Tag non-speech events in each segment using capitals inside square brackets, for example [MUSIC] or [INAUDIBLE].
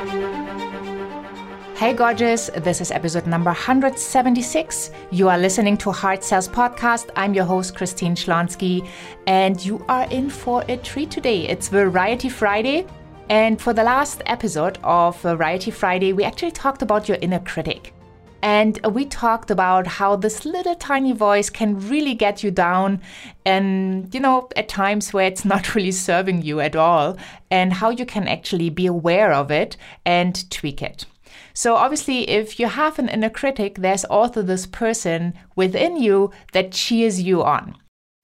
Hey, gorgeous. This is episode number 176. You are listening to Heart Sells Podcast. I'm your host, Christine Schlonski, and you are in for a treat today. It's Variety Friday. And for the last episode of Variety Friday, we actually talked about your inner critic. And we talked about how this little tiny voice can really get you down, and you know, at times where it's not [LAUGHS] really serving you at all, and how you can actually be aware of it and tweak it. So, obviously, if you have an inner critic, there's also this person within you that cheers you on.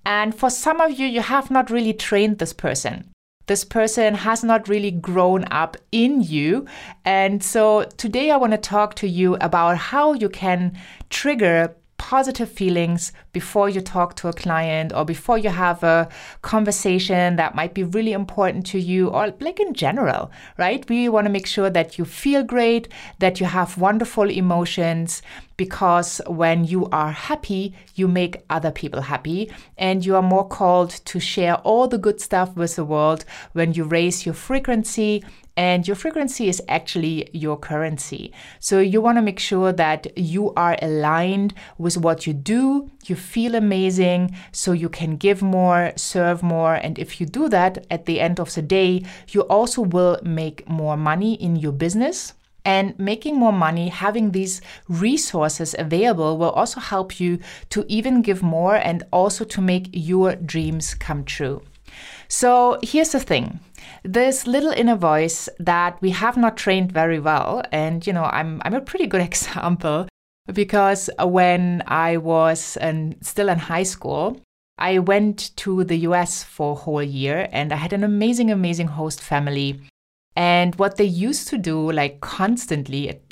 And for some of you, you have not really trained this person. This person has not really grown up in you. And so today I want to talk to you about how you can trigger positive feelings before you talk to a client or before you have a conversation that might be really important to you or like in general, right? We want to make sure that you feel great, that you have wonderful emotions because when you are happy, you make other people happy and you are more called to share all the good stuff with the world when you raise your frequency and your frequency is actually your currency. So you want to make sure that you are aligned with what you do, you feel amazing, so you can give more, serve more. And if you do that at the end of the day, you also will make more money in your business. And making more money, having these resources available will also help you to even give more and also to make your dreams come true. So here's the thing this little inner voice that we have not trained very well. And, you know, I'm, I'm a pretty good [LAUGHS] example because when I was in, still in high school, I went to the US for a whole year and I had an amazing, amazing host family. And what they used to do, like constantly, it,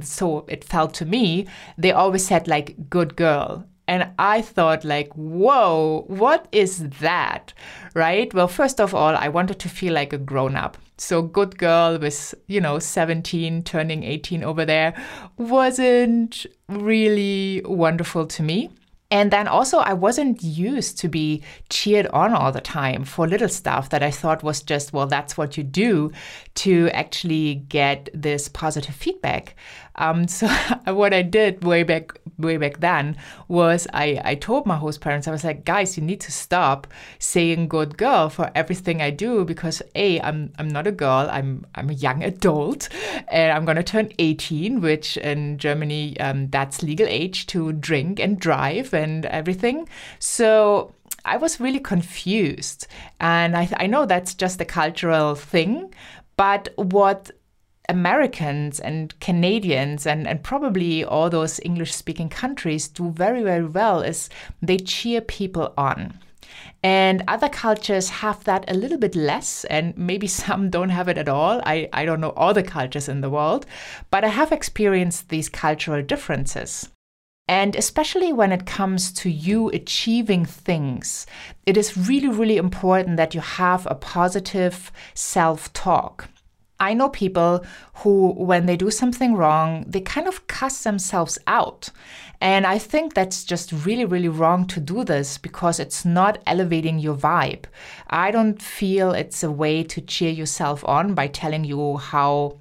so it felt to me, they always said, like, good girl. And I thought, like, whoa, what is that? Right? Well, first of all, I wanted to feel like a grown up. So, good girl with, you know, 17, turning 18 over there wasn't really wonderful to me. And then also, I wasn't used to be cheered on all the time for little stuff that I thought was just, well, that's what you do to actually get this positive feedback. Um, [LAUGHS] so what I did way back way back then was I, I told my host parents, I was like, guys, you need to stop saying good girl for everything I do because A, I'm I'm not a girl, I'm I'm a young [LAUGHS] adult and I'm gonna turn 18, which in Germany um, that's legal age to drink and drive and everything. So I was really confused. And I, I know that's just a cultural thing, but what Americans and Canadians and, and probably all those English speaking countries do very, very well is they cheer people on. And other cultures have that a little bit less, and maybe [LAUGHS] some don't have it at all. I, I don't know all the cultures in the world, but I have experienced these cultural differences. And especially when it comes to you achieving things, it is really, really important that you have a positive self talk. I know people who, when they do something wrong, they kind of cuss themselves out. And I think that's just really, really wrong to do this because it's not elevating your vibe. I don't feel it's a way to cheer yourself on by telling you how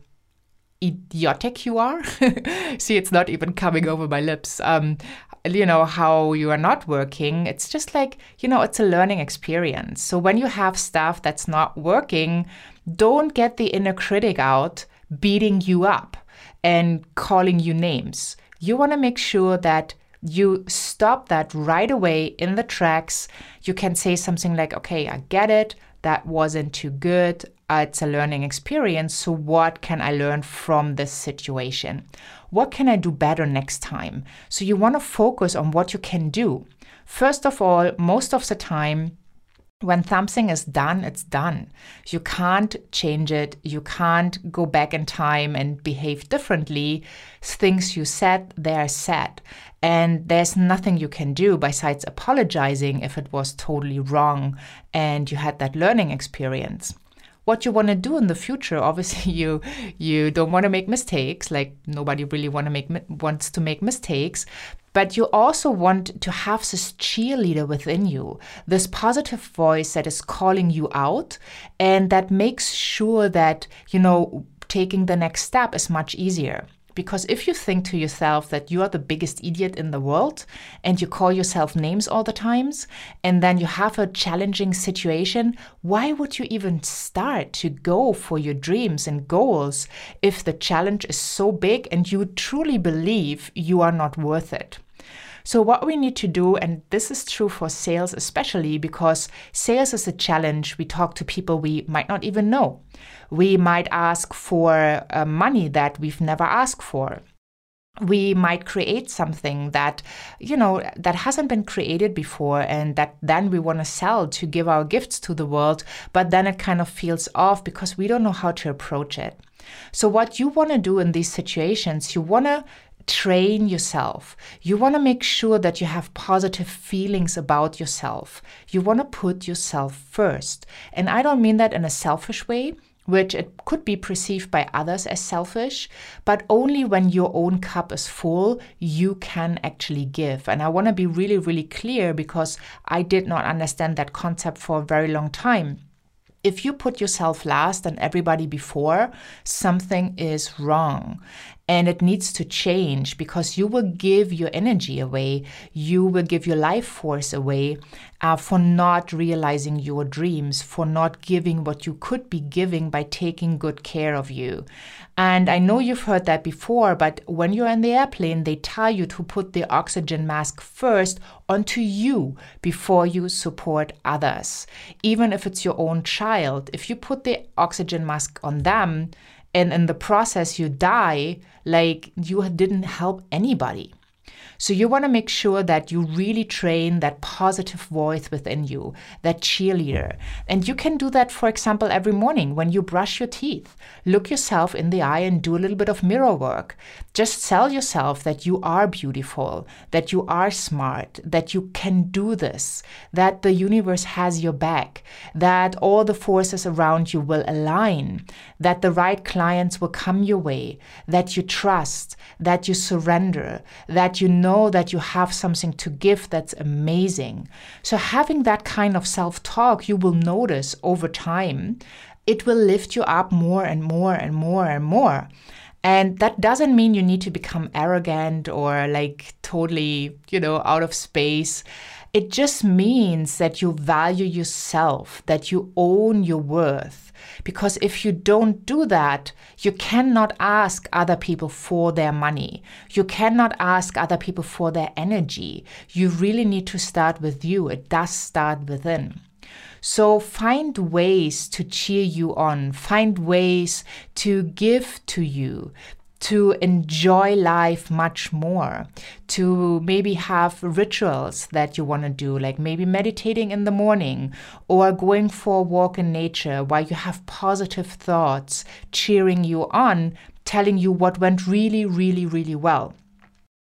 idiotic you are. [LAUGHS] See, it's not even coming over my lips. Um, you know, how you are not working. It's just like, you know, it's a learning experience. So when you have stuff that's not working, don't get the inner critic out beating you up and calling you names. You want to make sure that you stop that right away in the tracks. You can say something like, okay, I get it. That wasn't too good. Uh, it's a learning experience. So, what can I learn from this situation? What can I do better next time? So, you want to focus on what you can do. First of all, most of the time, when something is done, it's done. You can't change it. You can't go back in time and behave differently. Things you said, they're said. And there's nothing you can do besides apologizing if it was totally wrong and you had that learning experience what you want to do in the future [LAUGHS] obviously you you don't want to make mistakes like nobody really want to make wants to make mistakes but you also want to have this cheerleader within you, this positive voice that is calling you out and that makes sure that, you know, taking the next step is much easier. Because if you think to yourself that you are the biggest idiot in the world and you call yourself names all the times, and then you have a challenging situation, why would you even start to go for your dreams and goals if the challenge is so big and you truly believe you are not worth it? So, what we need to do, and this is true for sales especially because sales is a challenge. We talk to people we might not even know. We might ask for uh, money that we've never asked for we might create something that you know that hasn't been created before and that then we want to sell to give our gifts to the world but then it kind of feels off because we don't know how to approach it so what you want to do in these situations you want to train yourself. You want to make sure that you have positive feelings about yourself. You want to put yourself first. And I don't mean that in a selfish way, which it could be perceived by others as selfish, but only when your own cup is full, you can actually give. And I want to be really, really clear because I did not understand that concept for a very long time if you put yourself last and everybody before, something is wrong and it needs to change because you will give your energy away. You will give your life force away uh, for not realizing your dreams for not giving what you could be giving by taking good care of you. And i know you've heard that before but when you're in the airplane they tell you to put the oxygen mask first onto you before you support others. Even if it's your own child if you put the oxygen mask on them and in the process you die like you didn't help anybody so you want to make sure that you really train that positive voice within you, that cheerleader. And you can do that, for example, every morning when you brush your teeth. Look yourself in the eye and do a little bit of mirror work. Just tell yourself that you are beautiful, that you are smart, that you can do this, that the universe has your back, that all the forces around you will align, that the right clients will come your way, that you trust, that you surrender, that you know know that you have something to give that's amazing. So, having that kind of self talk, you will notice over time, it will lift you up more and more and more and more. And that doesn't mean you need to become arrogant or like totally, you know, out of space. It just means that you value yourself, that you own your worth, because if you don't do that, you cannot ask other people for their money. You cannot ask other people for their energy. You really need to start with you. It does start within. So find ways to cheer you on, find ways to give to you, to enjoy life much more, to maybe have rituals that you want to do, like maybe meditating in the morning or going for a walk in nature while you have positive thoughts cheering you on, telling you what went really, really, really well.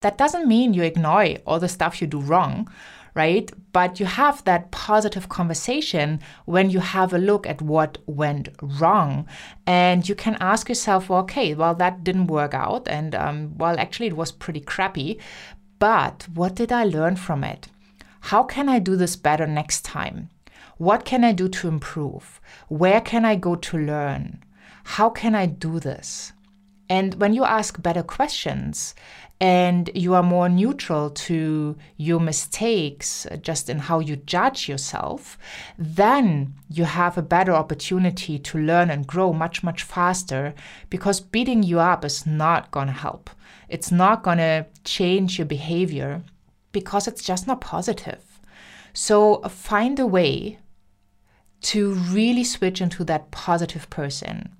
That doesn't mean you ignore all the stuff you do wrong right? But you have that positive conversation when you have a look at what went wrong. And you can ask yourself, well, okay, well, that didn't work out. And um, well, actually, it was pretty crappy. But what did I learn from it? How can I do this better next time? What can I do to improve? Where can I go to learn? How can I do this? And when you ask better questions and you are more neutral to your mistakes, uh, just in how you judge yourself, then you have a better opportunity to learn and grow much, much faster because beating you up is not going to help. It's not going to change your behavior because it's just not positive. So find a way to really switch into that positive person.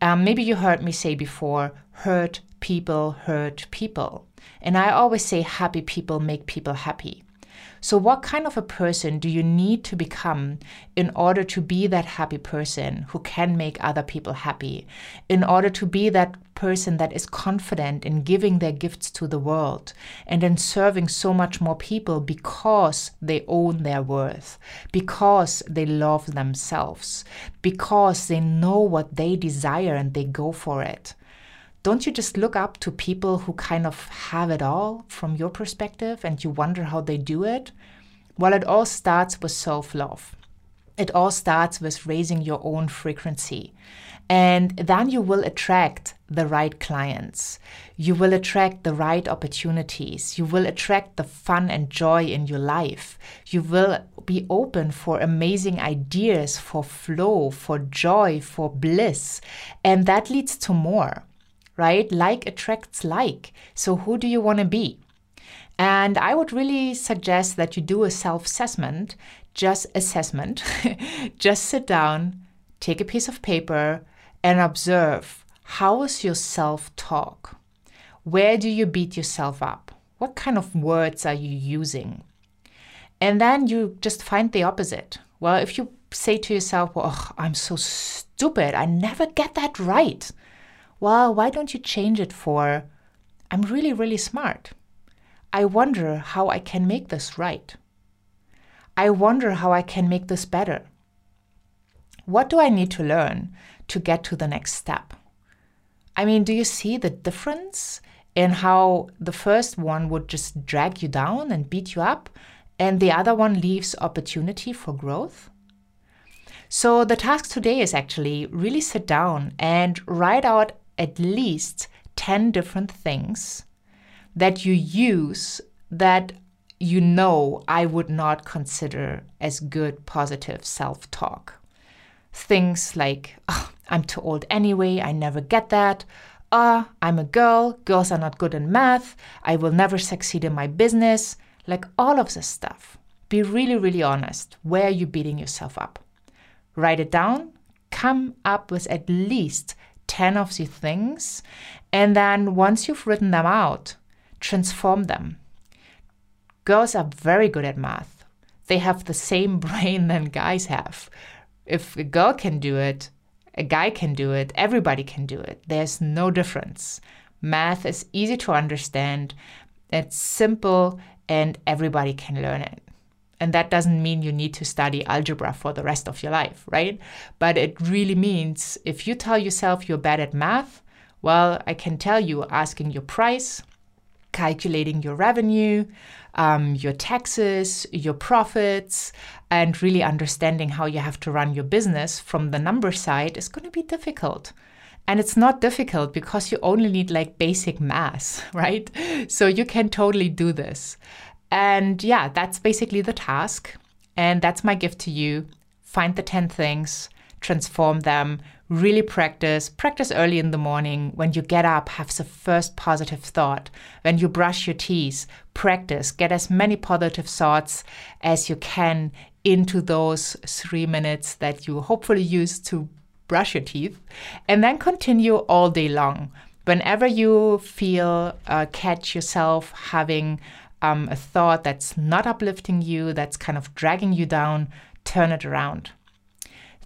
Um, maybe you heard me say before hurt people hurt people. And I always say happy people make people happy. So, what kind of a person do you need to become in order to be that happy person who can make other people happy? In order to be that person that is confident in giving their gifts to the world and in serving so much more people because they own their worth, because they love themselves, because they know what they desire and they go for it don't you just look up to people who kind of have it all from your perspective and you wonder how they do it? Well, it all starts with self love. It all starts with raising your own frequency. And then you will attract the right clients. You will attract the right opportunities. You will attract the fun and joy in your life. You will be open for amazing ideas, for flow, for joy, for bliss. And that leads to more, right? Like attracts like. So, who do you want to be? And I would really suggest that you do a self assessment, just assessment. [LAUGHS] just sit down, take a piece of paper, and observe how is your self talk? Where do you beat yourself up? What kind of words are you using? And then you just find the opposite. Well, if you say to yourself, well, oh, I'm so stupid, I never get that right. Well, why don't you change it for, I'm really, really smart. I wonder how I can make this right. I wonder how I can make this better. What do I need to learn to get to the next step? I mean, do you see the difference in how the first one would just drag you down and beat you up, and the other one leaves opportunity for growth? So, the task today is actually really sit down and write out at least 10 different things that you use that you know I would not consider as good positive self talk. Things like, oh, I'm too old anyway, I never get that. Ah, I'm a girl, girls are not good in math, I will never succeed in my business. Like all of this stuff. Be really, really honest. Where are you beating yourself up? Write it down, come up with at least 10 of these things, and then once you've written them out, transform them. Girls are very good at math. They have the same [LAUGHS] brain than guys have. If a girl can do it, a guy can do it, everybody can do it. There's no difference. Math is easy to understand, it's simple, and everybody can learn it. And that doesn't mean you need to study algebra for the rest of your life, right? But it really means if you tell yourself you're bad at math, well, I can tell you asking your price, calculating your revenue, um, your taxes, your profits, and really understanding how you have to run your business from the number side is going to be difficult. And it's not difficult because you only need like basic math, [LAUGHS] right? So you can totally do this. And yeah, that's basically the task. And that's my gift to you. Find the 10 things, transform them, really practice. Practice early in the morning. When you get up, have the first positive thought. When you brush your teeth, practice. Get as many positive thoughts as you can into those three minutes that you hopefully use to brush your teeth. And then continue all day long. Whenever you feel, uh, catch yourself having um, a thought that's not uplifting you, that's kind of dragging you down, turn it around.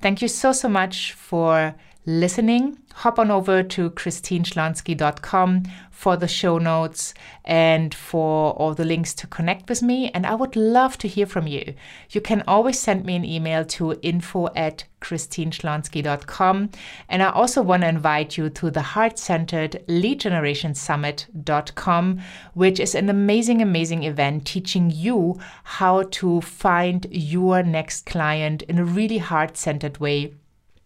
Thank you so, so much for listening. Hop on over to christineschlonski.com for the show notes and for all the links to connect with me. And I would love to hear from you. You can always send me an email to info at christineschlonski.com. And I also want to invite you to the Heart Centered Lead Generation Summit.com, which is an amazing, amazing event teaching you how to find your next client in a really heart centered way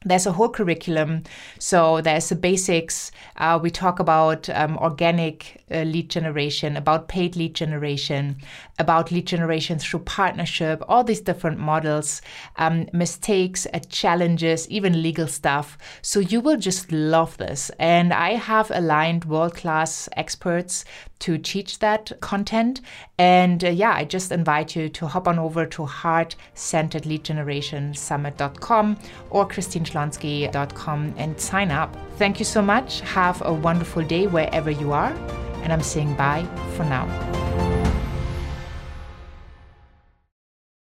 there's a whole curriculum. So there's the basics. Uh, we talk about um, organic uh, lead generation, about paid lead generation, about lead generation through partnership, all these different models, um, mistakes, uh, challenges, even legal stuff. So you will just love this. And I have aligned world class experts to teach that content. And uh, yeah, I just invite you to hop on over to heart centered lead generation summit.com or christineschlonski.com and sign up. Thank you so much. Have a wonderful day wherever you are. And I'm saying bye for now.